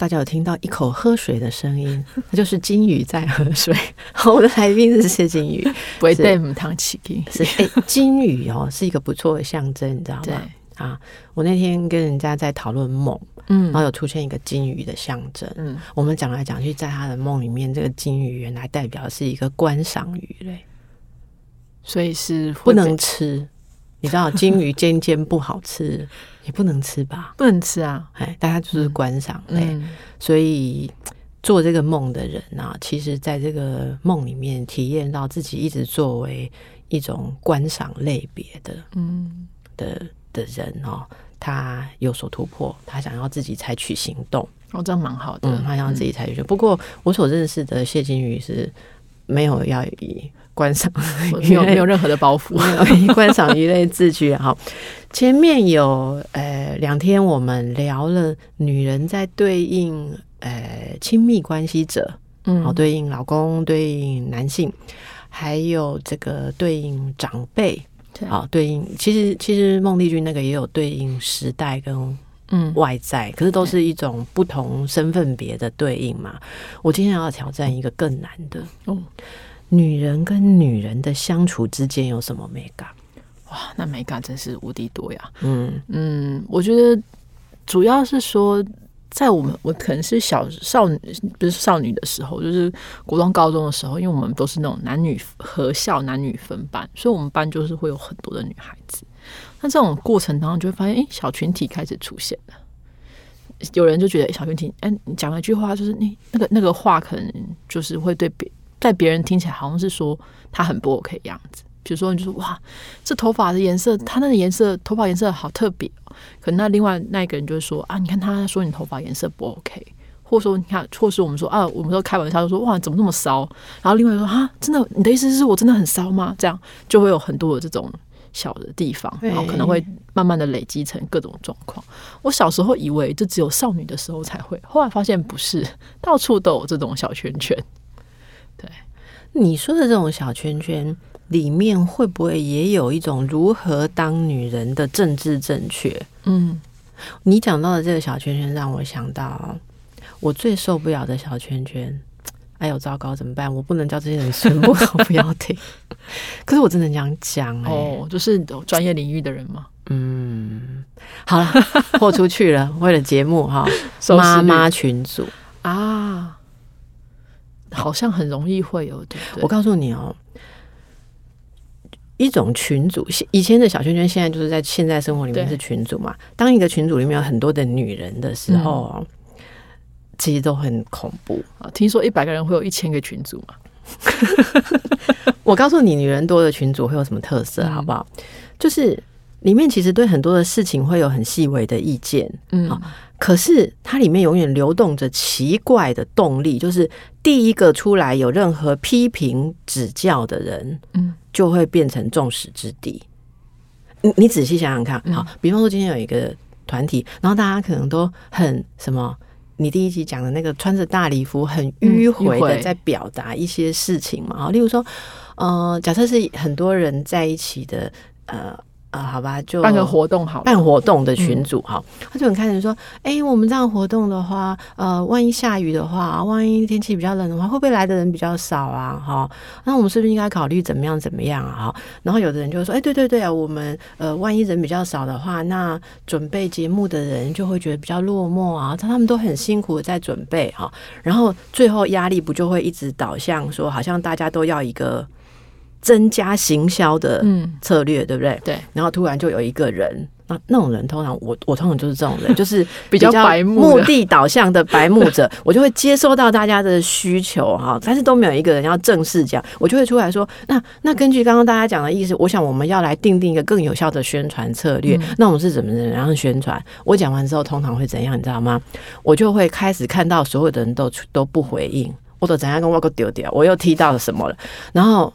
大家有听到一口喝水的声音，那就是金鱼在喝水。我的来宾是谢金鱼，不会对母汤起金。是哎，金鱼哦，是一个不错的象征，你知道吗？对啊，我那天跟人家在讨论梦，嗯，然后有出现一个金鱼的象征，嗯，我们讲来讲去，在他的梦里面，这个金鱼原来代表是一个观赏鱼类，所以是不能吃。你知道金鱼尖尖不好吃，也不能吃吧？不能吃啊！哎，大家就是观赏类，嗯、所以做这个梦的人啊，其实在这个梦里面体验到自己一直作为一种观赏类别的，嗯的的人哦，他有所突破，他想要自己采取行动。哦，这样蛮好的，嗯、他想要自己采取。嗯、不过我所认识的谢金鱼是没有要以。观赏 没有没有任何的包袱，以 观赏鱼类自居好。前面有呃两天我们聊了女人在对应呃亲密关系者，嗯，好对应老公，对应男性，还有这个对应长辈，好对应。其实其实孟丽君那个也有对应时代跟嗯外在，可是都是一种不同身份别的对应嘛。我今天要挑战一个更难的哦。女人跟女人的相处之间有什么美感？哇，那美感真是无敌多呀！嗯嗯，我觉得主要是说，在我们我可能是小少女，不是少女的时候，就是国中、高中的时候，因为我们都是那种男女合校、男女分班，所以我们班就是会有很多的女孩子。那这种过程当中，就会发现，哎，小群体开始出现了。有人就觉得小群体，哎，你讲了一句话，就是你那个那个话，可能就是会对别。在别人听起来好像是说他很不 OK 的样子，比如说你就说哇，这头发的颜色，他那个颜色头发颜色好特别。可能那另外那一个人就会说啊，你看他说你头发颜色不 OK，或者说你看，或是我们说啊，我们都开玩笑就说哇，怎么那么骚？然后另外说啊，真的，你的意思是我真的很骚吗？这样就会有很多的这种小的地方，然后可能会慢慢的累积成各种状况。我小时候以为这只有少女的时候才会，后来发现不是，到处都有这种小圈圈。对，你说的这种小圈圈里面，会不会也有一种如何当女人的政治正确？嗯，你讲到的这个小圈圈，让我想到我最受不了的小圈圈。哎呦，糟糕，怎么办？我不能叫这些人全部都不要听。可是我真的想讲，哎，哦，就是专业领域的人嘛？嗯，好了，豁出去了，为了节目哈，妈妈群组啊。好像很容易会有，对对？我告诉你哦，一种群组，以前的小圈圈，现在就是在现在生活里面是群组嘛。当一个群组里面有很多的女人的时候，嗯、其实都很恐怖啊。听说一百个人会有一千个群组嘛？我告诉你，女人多的群组会有什么特色，好不好？嗯、就是里面其实对很多的事情会有很细微的意见，嗯。可是它里面永远流动着奇怪的动力，就是第一个出来有任何批评指教的人，嗯，就会变成众矢之的。你你仔细想想看，好，比方说今天有一个团体，然后大家可能都很什么，你第一集讲的那个穿着大礼服很迂回的在表达一些事情嘛，啊，例如说，呃，假设是很多人在一起的，呃。啊、呃，好吧，就办个活动好，办活动的群组哈，嗯、他就很开始说，哎、欸，我们这样活动的话，呃，万一下雨的话，万一天气比较冷的话，会不会来的人比较少啊？哈，那我们是不是应该考虑怎么样怎么样啊？哈，然后有的人就会说，哎、欸，对对对啊，我们呃，万一人比较少的话，那准备节目的人就会觉得比较落寞啊，他他们都很辛苦的在准备哈，然后最后压力不就会一直导向说，好像大家都要一个。增加行销的策略，嗯、对不对？对。然后突然就有一个人那那种人通常我我通常就是这种人，就是比较白目、目的导向的白目者，我就会接收到大家的需求哈，但是都没有一个人要正式讲，我就会出来说，那那根据刚刚大家讲的意思，我想我们要来定定一个更有效的宣传策略，嗯、那我们是怎么怎样宣传？我讲完之后，通常会怎样，你知道吗？我就会开始看到所有的人都都不回应，我都怎样跟我给丢掉，我又踢到了什么了，然后。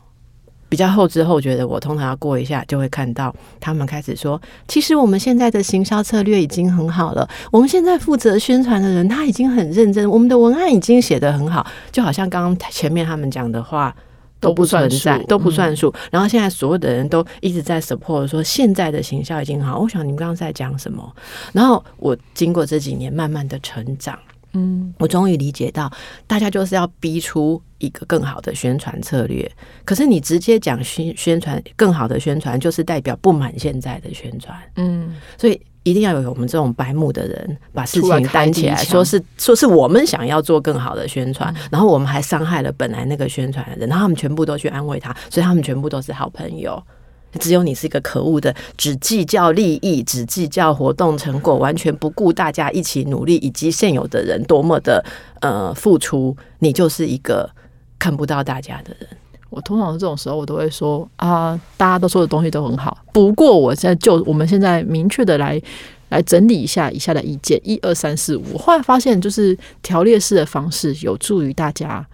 比较后知后觉的，我通常要过一下，就会看到他们开始说：“其实我们现在的行销策略已经很好了，我们现在负责宣传的人他已经很认真，我们的文案已经写得很好，就好像刚刚前面他们讲的话都不存在，都不算数。然后现在所有的人都一直在 support 说现在的行销已经好。我想你们刚刚在讲什么？然后我经过这几年慢慢的成长。”嗯，我终于理解到，大家就是要逼出一个更好的宣传策略。可是你直接讲宣宣传更好的宣传，就是代表不满现在的宣传。嗯，所以一定要有我们这种白目的人把事情担起来，说是说是我们想要做更好的宣传，然后我们还伤害了本来那个宣传的人，然后他们全部都去安慰他，所以他们全部都是好朋友。只有你是一个可恶的，只计较利益，只计较活动成果，完全不顾大家一起努力以及现有的人多么的呃付出，你就是一个看不到大家的人。我通常这种时候，我都会说啊，大家都说的东西都很好，不过我现在就我们现在明确的来来整理一下以下的意见，一二三四五。后来发现，就是条列式的方式有助于大家。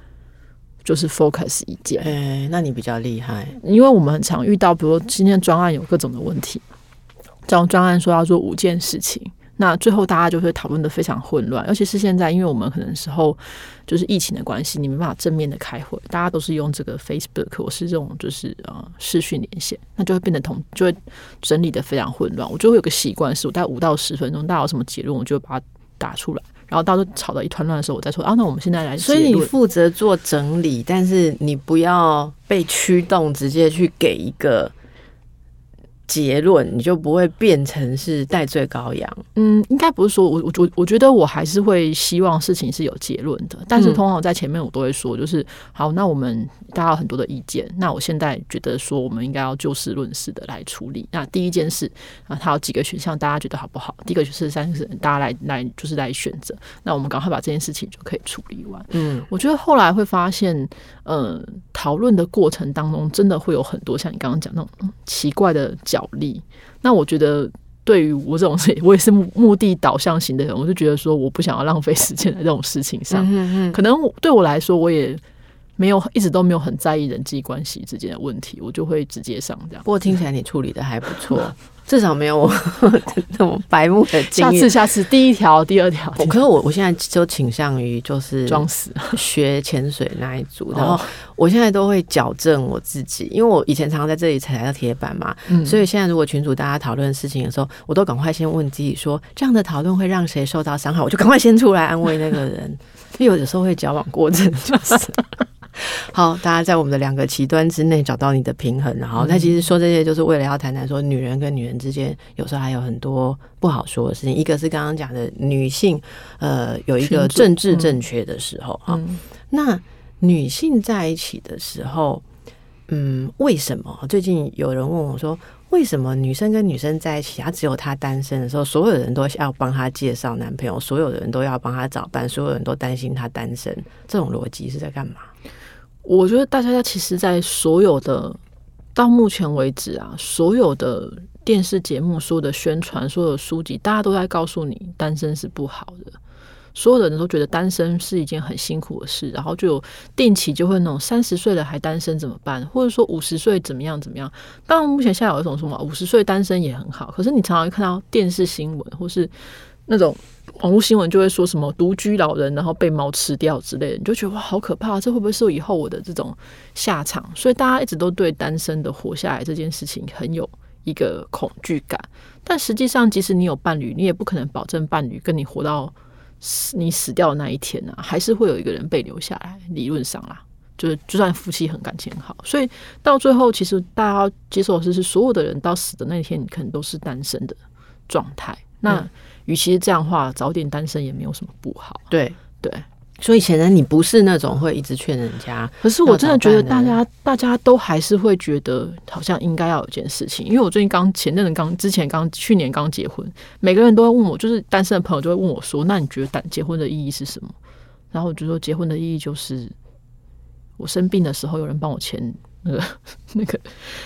就是 focus 一件，哎、欸，那你比较厉害，因为我们很常遇到，比如今天专案有各种的问题，这种专案说要做五件事情，那最后大家就会讨论的非常混乱，尤其是现在，因为我们可能时候就是疫情的关系，你没办法正面的开会，大家都是用这个 Facebook 我是这种就是呃视讯连线，那就会变得同就会整理的非常混乱。我就会有个习惯，是我大概五到十分钟，大家有什么结论，我就会把它打出来。然后到时候吵到一团乱的时候，我再说啊，那我们现在来。所以你负责做整理，但是你不要被驱动，直接去给一个。结论你就不会变成是代罪羔羊。嗯，应该不是说我我我我觉得我还是会希望事情是有结论的，但是通常在前面我都会说，就是好，那我们大家有很多的意见，那我现在觉得说我们应该要就事论事的来处理。那第一件事啊，它有几个选项，大家觉得好不好？第一个就是三个人大家来来就是来选择，那我们赶快把这件事情就可以处理完。嗯，我觉得后来会发现，呃，讨论的过程当中真的会有很多像你刚刚讲那种奇怪的角。力，那我觉得对于我这种事，我也是目的导向型的人，我就觉得说，我不想要浪费时间在这种事情上。可能对我来说，我也没有一直都没有很在意人际关系之间的问题，我就会直接上这样。不过听起来你处理的还不错。至少没有我 那种白目的经验。下次，下次第一条、第二条。可是我我现在就倾向于就是装死，学潜水那一组。然后我现在都会矫正我自己，因为我以前常常在这里踩到铁板嘛。所以现在如果群主大家讨论事情的时候，我都赶快先问自己说：这样的讨论会让谁受到伤害？我就赶快先出来安慰那个人。因为有的时候会矫枉过正，就是。好，大家在我们的两个极端之内找到你的平衡。然后，那其实说这些就是为了要谈谈说，女人跟女人之间有时候还有很多不好说的事情。一个是刚刚讲的女性，呃，有一个政治正确的时候哈。那女性在一起的时候，嗯，为什么？最近有人问我说，为什么女生跟女生在一起，她只有她单身的时候，所有人都要帮她介绍男朋友，所有的人都要帮她找伴，所有人都担心她单身，这种逻辑是在干嘛？我觉得大家其实，在所有的到目前为止啊，所有的电视节目、所有的宣传、所有的书籍，大家都在告诉你单身是不好的。所有的人都觉得单身是一件很辛苦的事，然后就有定期就会那种三十岁了还单身怎么办？或者说五十岁怎么样怎么样？当然，目前现在有一种说法，五十岁单身也很好。可是你常常会看到电视新闻或是那种。网络新闻就会说什么独居老人，然后被猫吃掉之类的，你就觉得哇，好可怕！这会不会是以后我的这种下场？所以大家一直都对单身的活下来这件事情很有一个恐惧感。但实际上，即使你有伴侣，你也不可能保证伴侣跟你活到死你死掉的那一天啊，还是会有一个人被留下来。理论上啦，就是就算夫妻很感情好，所以到最后，其实大家要接受的是，所有的人到死的那一天，你可能都是单身的状态。那。与其是这样的话，早点单身也没有什么不好。对对，所以显然你不是那种会一直劝人家。可是我真的觉得大家大家都还是会觉得好像应该要有件事情，因为我最近刚前阵子刚之前刚去年刚结婚，每个人都会问我，就是单身的朋友就会问我说：“那你觉得结婚的意义是什么？”然后我就说：“结婚的意义就是我生病的时候有人帮我签那个 那个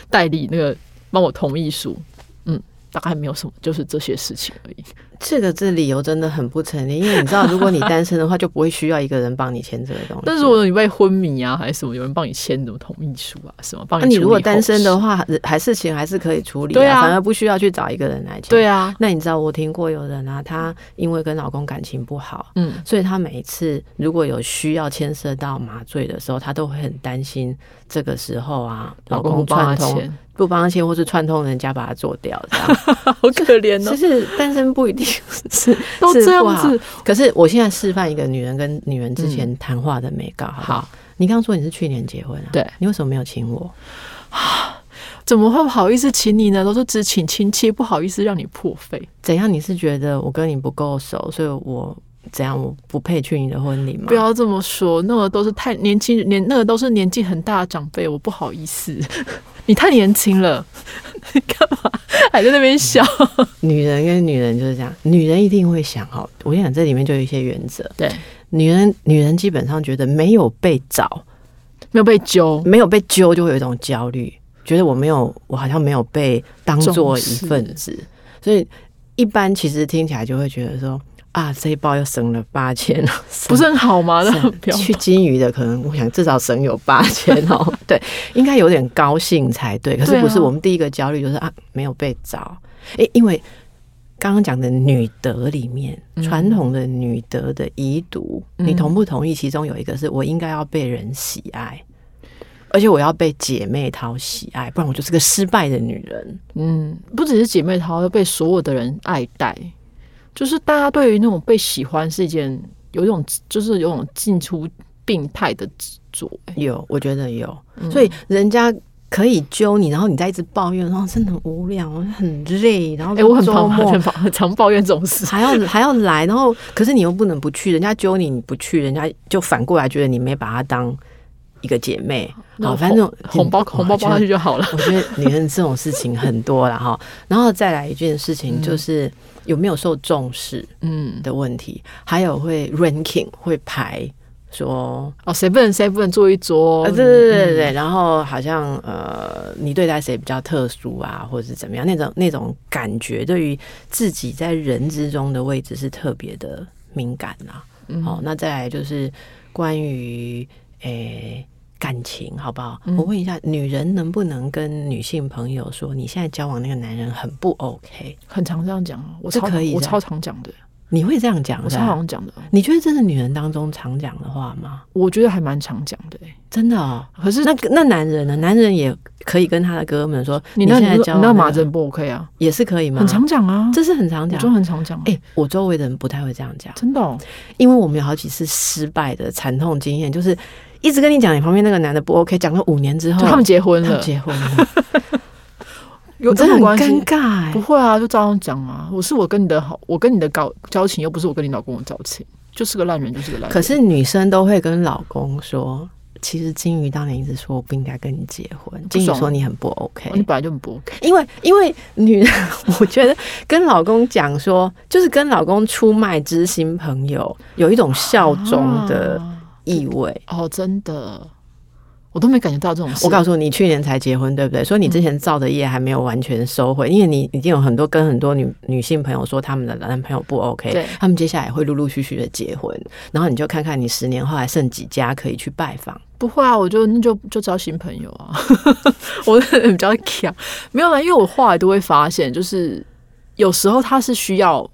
代理那个帮我同意书。”嗯，大概没有什么，就是这些事情而已。这个这理由真的很不成立，因为你知道，如果你单身的话，就不会需要一个人帮你签这个东西。但是如果你被昏迷啊，还是什么，有人帮你签什么同意书啊，什么帮你？那你如果单身的话，还事情还是可以处理，啊，对啊，反而不需要去找一个人来签。对啊，那你知道我听过有人啊，他因为跟老公感情不好，嗯，所以他每一次如果有需要牵涉到麻醉的时候，他都会很担心这个时候啊，老公串通不帮他签，或是串通人家把他做掉，这样 好可怜哦。其实单身不一定是。都这样子，可是我现在示范一个女人跟女人之前谈话的美感，好？你刚刚说你是去年结婚啊？对，你为什么没有请我？啊，怎么会不好意思请你呢？都是只请亲戚，不好意思让你破费。怎样？你是觉得我跟你不够熟，所以我怎样？我不配去你的婚礼吗？不要这么说，那个都是太年轻，年那个都是年纪很大的长辈，我不好意思。你太年轻了，你 干嘛还在那边笑？女人跟女人就是这样，女人一定会想哦。我跟你讲，这里面就有一些原则。对，女人女人基本上觉得没有被找，没有被揪，没有被揪，就会有一种焦虑，觉得我没有，我好像没有被当做一份子，所以一般其实听起来就会觉得说。啊，这一包又省了八千，不是很好吗？那去金鱼的可能，我想至少省有八千哦。对，应该有点高兴才对。可是不是，我们第一个焦虑就是啊，没有被找。诶，因为刚刚讲的女德里面，传统的女德的遗毒，你同不同意？其中有一个是我应该要被人喜爱，而且我要被姐妹淘喜爱，不然我就是个失败的女人。嗯，不只是姐妹淘，要被所有的人爱戴。就是大家对于那种被喜欢是一件有一种，就是有种近乎病态的执着。有，我觉得有，嗯、所以人家可以揪你，然后你再一直抱怨，然后真的很无聊，很累，然后哎、欸，我很常很很常抱怨这种事，还要还要来，然后可是你又不能不去，人家揪你你不去，人家就反过来觉得你没把她当一个姐妹。好，反正红包红包包下去就好了。我觉得女人这种事情很多了哈，然后再来一件事情就是。嗯有没有受重视？嗯，的问题，嗯、还有会 ranking 会排说哦，谁不能谁不能坐一桌？啊，对对对对，嗯、然后好像呃，你对待谁比较特殊啊，或者是怎么样？那种那种感觉，对于自己在人之中的位置是特别的敏感啊。好、嗯哦，那再来就是关于诶。欸感情好不好？嗯、我问一下，女人能不能跟女性朋友说，你现在交往那个男人很不 OK？很常这样讲，我超可以，我超常讲的。你会这样讲？我超常讲的。你觉得这是女人当中常讲的话吗？我觉得还蛮常讲的、欸，真的哦。可是那那男人呢？男人也可以跟他的哥们说，你现在交往那马真不 OK 啊？也是可以吗？很常讲啊，这是很常讲，就很常讲。哎、欸，我周围的人不太会这样讲，真的、哦，因为我们有好几次失败的惨痛经验，就是。一直跟你讲，你旁边那个男的不 OK，讲了五年之后，他们结婚了，结婚了，有这种关系？尴尬？不会啊，就照样讲啊。我是我跟你的好，我跟你的交交情，又不是我跟你老公的交情，就是个烂人，就是个烂人。可是女生都会跟老公说，其实金鱼当年一直说我不应该跟你结婚，金鱼说你很不 OK，你本来就很不 OK。因为因为女人，我觉得跟老公讲说，就是跟老公出卖知心朋友，有一种效忠的。啊意味哦，真的，我都没感觉到这种事。我告诉你，你去年才结婚，对不对？所以你之前造的业还没有完全收回，嗯、因为你已经有很多跟很多女女性朋友说他们的男朋友不 OK，对他们接下来会陆陆续续的结婚，然后你就看看你十年后还剩几家可以去拜访。不会啊，我就那就就交新朋友啊，我比较强，没有啦，因为我后来都会发现，就是有时候他是需要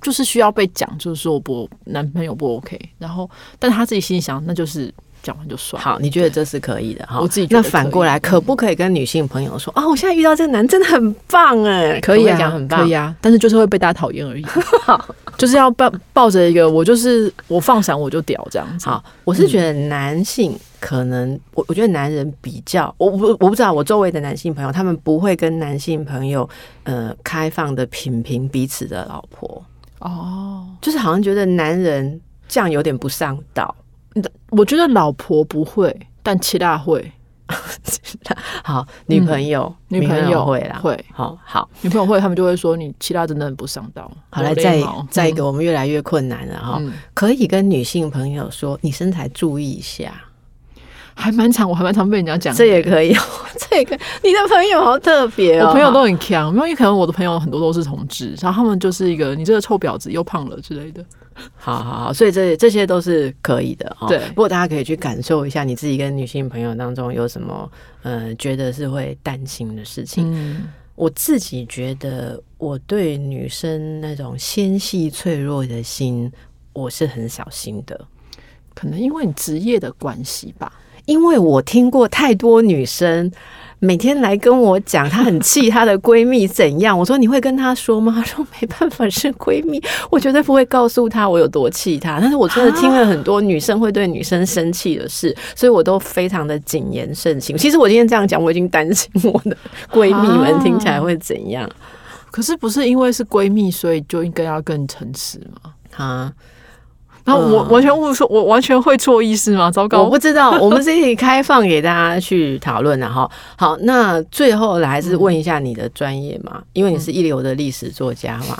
就是需要被讲，就是说我不男朋友不 OK，然后但他自己心里想，那就是讲完就算。好，你觉得这是可以的哈？我自己觉得那反过来，可不可以跟女性朋友说啊、嗯哦？我现在遇到这个男真的很棒哎，可以啊，很棒，可以啊，但是就是会被大家讨厌而已。就是要抱抱着一个我就是我放闪我就屌这样子。好，我是觉得男性可能我我觉得男人比较我不我不知道我周围的男性朋友他们不会跟男性朋友呃开放的品评彼此的老婆。哦，就是好像觉得男人这样有点不上道。我觉得老婆不会，但其他会。好，女朋友，女朋友会啦，会。好好，女朋友会，他们就会说你其他真的很不上道。好，来再再一个，我们越来越困难了哈。可以跟女性朋友说，你身材注意一下。还蛮常，我还蛮常被人家讲，这也可以。这个你的朋友好特别哦，我朋友都很强，因为可能我的朋友很多都是同志，然后他们就是一个你这个臭婊子又胖了之类的。好好好，所以这这些都是可以的。对，不过大家可以去感受一下你自己跟女性朋友当中有什么呃，觉得是会担心的事情。嗯，我自己觉得我对女生那种纤细脆弱的心，我是很小心的。可能因为你职业的关系吧。因为我听过太多女生每天来跟我讲，她很气她的闺蜜怎样。我说你会跟她说吗？她说没办法，是闺蜜，我绝对不会告诉她我有多气她。但是我真的听了很多女生会对女生生气的事，所以我都非常的谨言慎行。其实我今天这样讲，我已经担心我的闺蜜们听起来会怎样。可是不是因为是闺蜜，所以就应该要更诚实吗？啊？然后我完全误说，我完全会错意思吗？糟糕，我不知道。我们这里开放给大家去讨论了哈。好，那最后来还是问一下你的专业嘛，因为你是一流的历史作家嘛。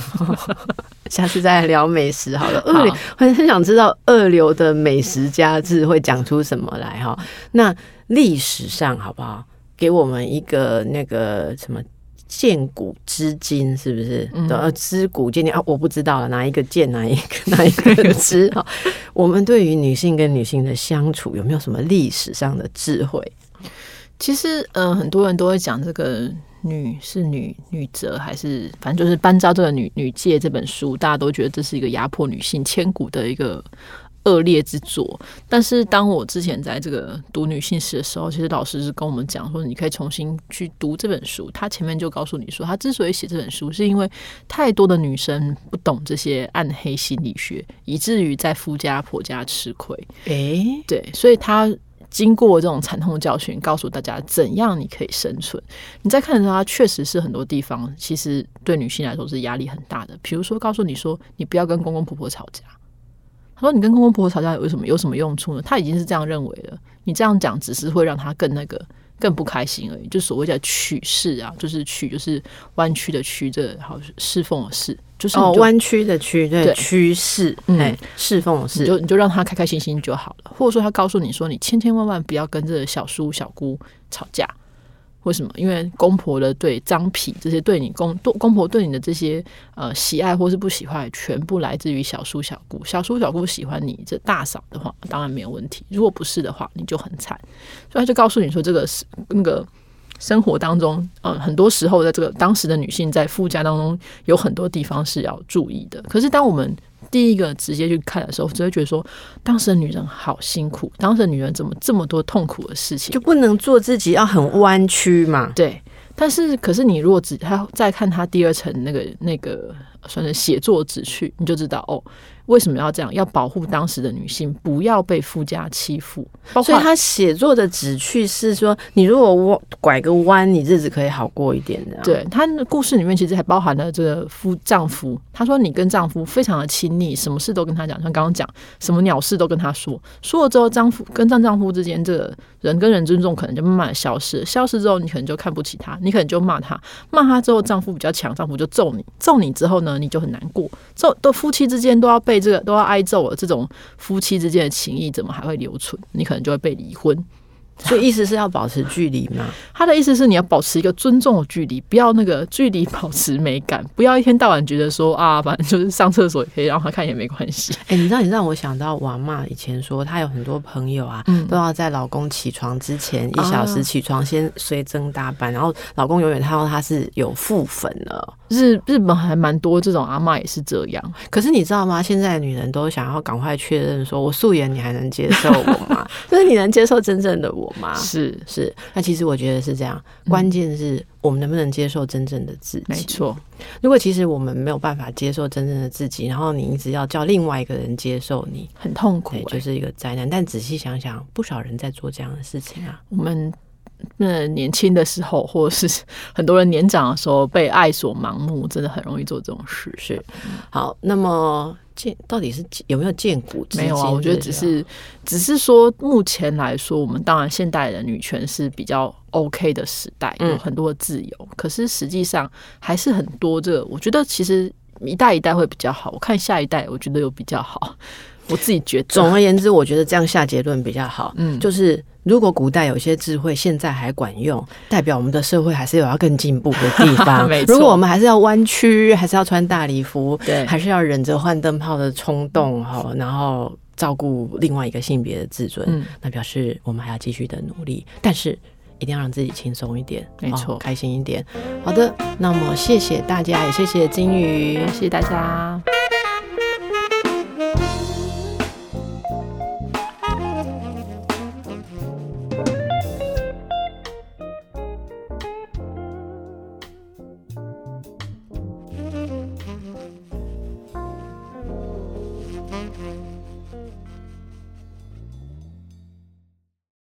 下次再聊美食好了。二流，我很想知道二流的美食家志会讲出什么来哈。那历史上好不好？给我们一个那个什么？见古知今是不是？呃、嗯，知古见今啊，我不知道了，哪一个见，哪一个 哪一个知？哈，我们对于女性跟女性的相处，有没有什么历史上的智慧？其实，嗯、呃，很多人都会讲这个女是女女则，还是反正就是搬照这个女女戒这本书，大家都觉得这是一个压迫女性千古的一个。恶劣之作，但是当我之前在这个读女性史的时候，其实老师是跟我们讲说，你可以重新去读这本书。他前面就告诉你说，他之所以写这本书，是因为太多的女生不懂这些暗黑心理学，以至于在夫家婆家吃亏。诶，对，所以他经过这种惨痛的教训，告诉大家怎样你可以生存。你再看的时候，他确实是很多地方其实对女性来说是压力很大的，比如说告诉你说，你不要跟公公婆婆吵架。他说：“你跟公公婆婆吵架有什么有什么用处呢？他已经是这样认为了。你这样讲只是会让他更那个更不开心而已。就所谓的曲式啊，就是曲就是弯曲的曲，这好侍奉的侍，就是哦弯曲的曲，对趋势，嗯，侍奉的侍，你就你就让他开开心心就好了。或者说他告诉你说，你千千万万不要跟这个小叔小姑吵架。”为什么？因为公婆的对脏癖这些对你公公婆对你的这些呃喜爱或是不喜欢，全部来自于小叔小姑。小叔小姑喜欢你这大嫂的话，当然没有问题；如果不是的话，你就很惨。所以他就告诉你说，这个是那个生活当中，呃，很多时候在这个当时的女性在夫家当中，有很多地方是要注意的。可是当我们第一个直接去看的时候，只会觉得说，当时的女人好辛苦，当时的女人怎么这么多痛苦的事情，就不能做自己，要很弯曲嘛？对。但是，可是你如果只他再看他第二层那个那个算是写作旨趣，你就知道哦。为什么要这样？要保护当时的女性不要被夫家欺负。所以他写作的旨趣是说，你如果弯拐个弯，你日子可以好过一点的。对，他的故事里面其实还包含了这个夫丈夫。他说你跟丈夫非常的亲密，什么事都跟他讲，像刚刚讲什么鸟事都跟他说。说了之后，丈夫跟丈丈夫之间这个人跟人尊重可能就慢慢的消失。消失之后，你可能就看不起他，你可能就骂他。骂他之后，丈夫比较强，丈夫就揍你。揍你之后呢，你就很难过。揍都夫妻之间都要被。这个都要挨揍了，这种夫妻之间的情谊怎么还会留存？你可能就会被离婚。所以意思是要保持距离吗？他的意思是你要保持一个尊重的距离，不要那个距离保持美感，不要一天到晚觉得说啊，反正就是上厕所也可以让他看也没关系。哎、欸，你知道，你让我想到我阿嬷以前说，她有很多朋友啊，都要在老公起床之前一小时起床，先随征打扮，然后老公永远看到她是有傅粉了。日日本还蛮多这种阿嬷也是这样。可是你知道吗？现在的女人都想要赶快确认，说我素颜你还能接受我吗？就是你能接受真正的我？吗？是是，那其实我觉得是这样，关键是我们能不能接受真正的自己。没错，如果其实我们没有办法接受真正的自己，然后你一直要叫另外一个人接受你，很痛苦，就是一个灾难。但仔细想想，不少人在做这样的事情啊。我们那年轻的时候，或者是 很多人年长的时候，被爱所盲目，真的很容易做这种事。是，好，那么见到底是有没有见骨？没有啊，我觉得只是，只是说目前来说，我们当然现代的女权是比较 OK 的时代，有很多的自由。嗯、可是实际上还是很多这个，我觉得其实一代一代会比较好。我看下一代，我觉得有比较好。我自己觉得，总而言之，我觉得这样下结论比较好。嗯，就是如果古代有些智慧现在还管用，代表我们的社会还是有要更进步的地方。如果我们还是要弯曲，还是要穿大礼服，对，还是要忍着换灯泡的冲动哈，然后照顾另外一个性别的自尊，嗯，那表示我们还要继续的努力。但是一定要让自己轻松一点，没错，开心一点。好的，那么谢谢大家，也谢谢金鱼，谢谢大家。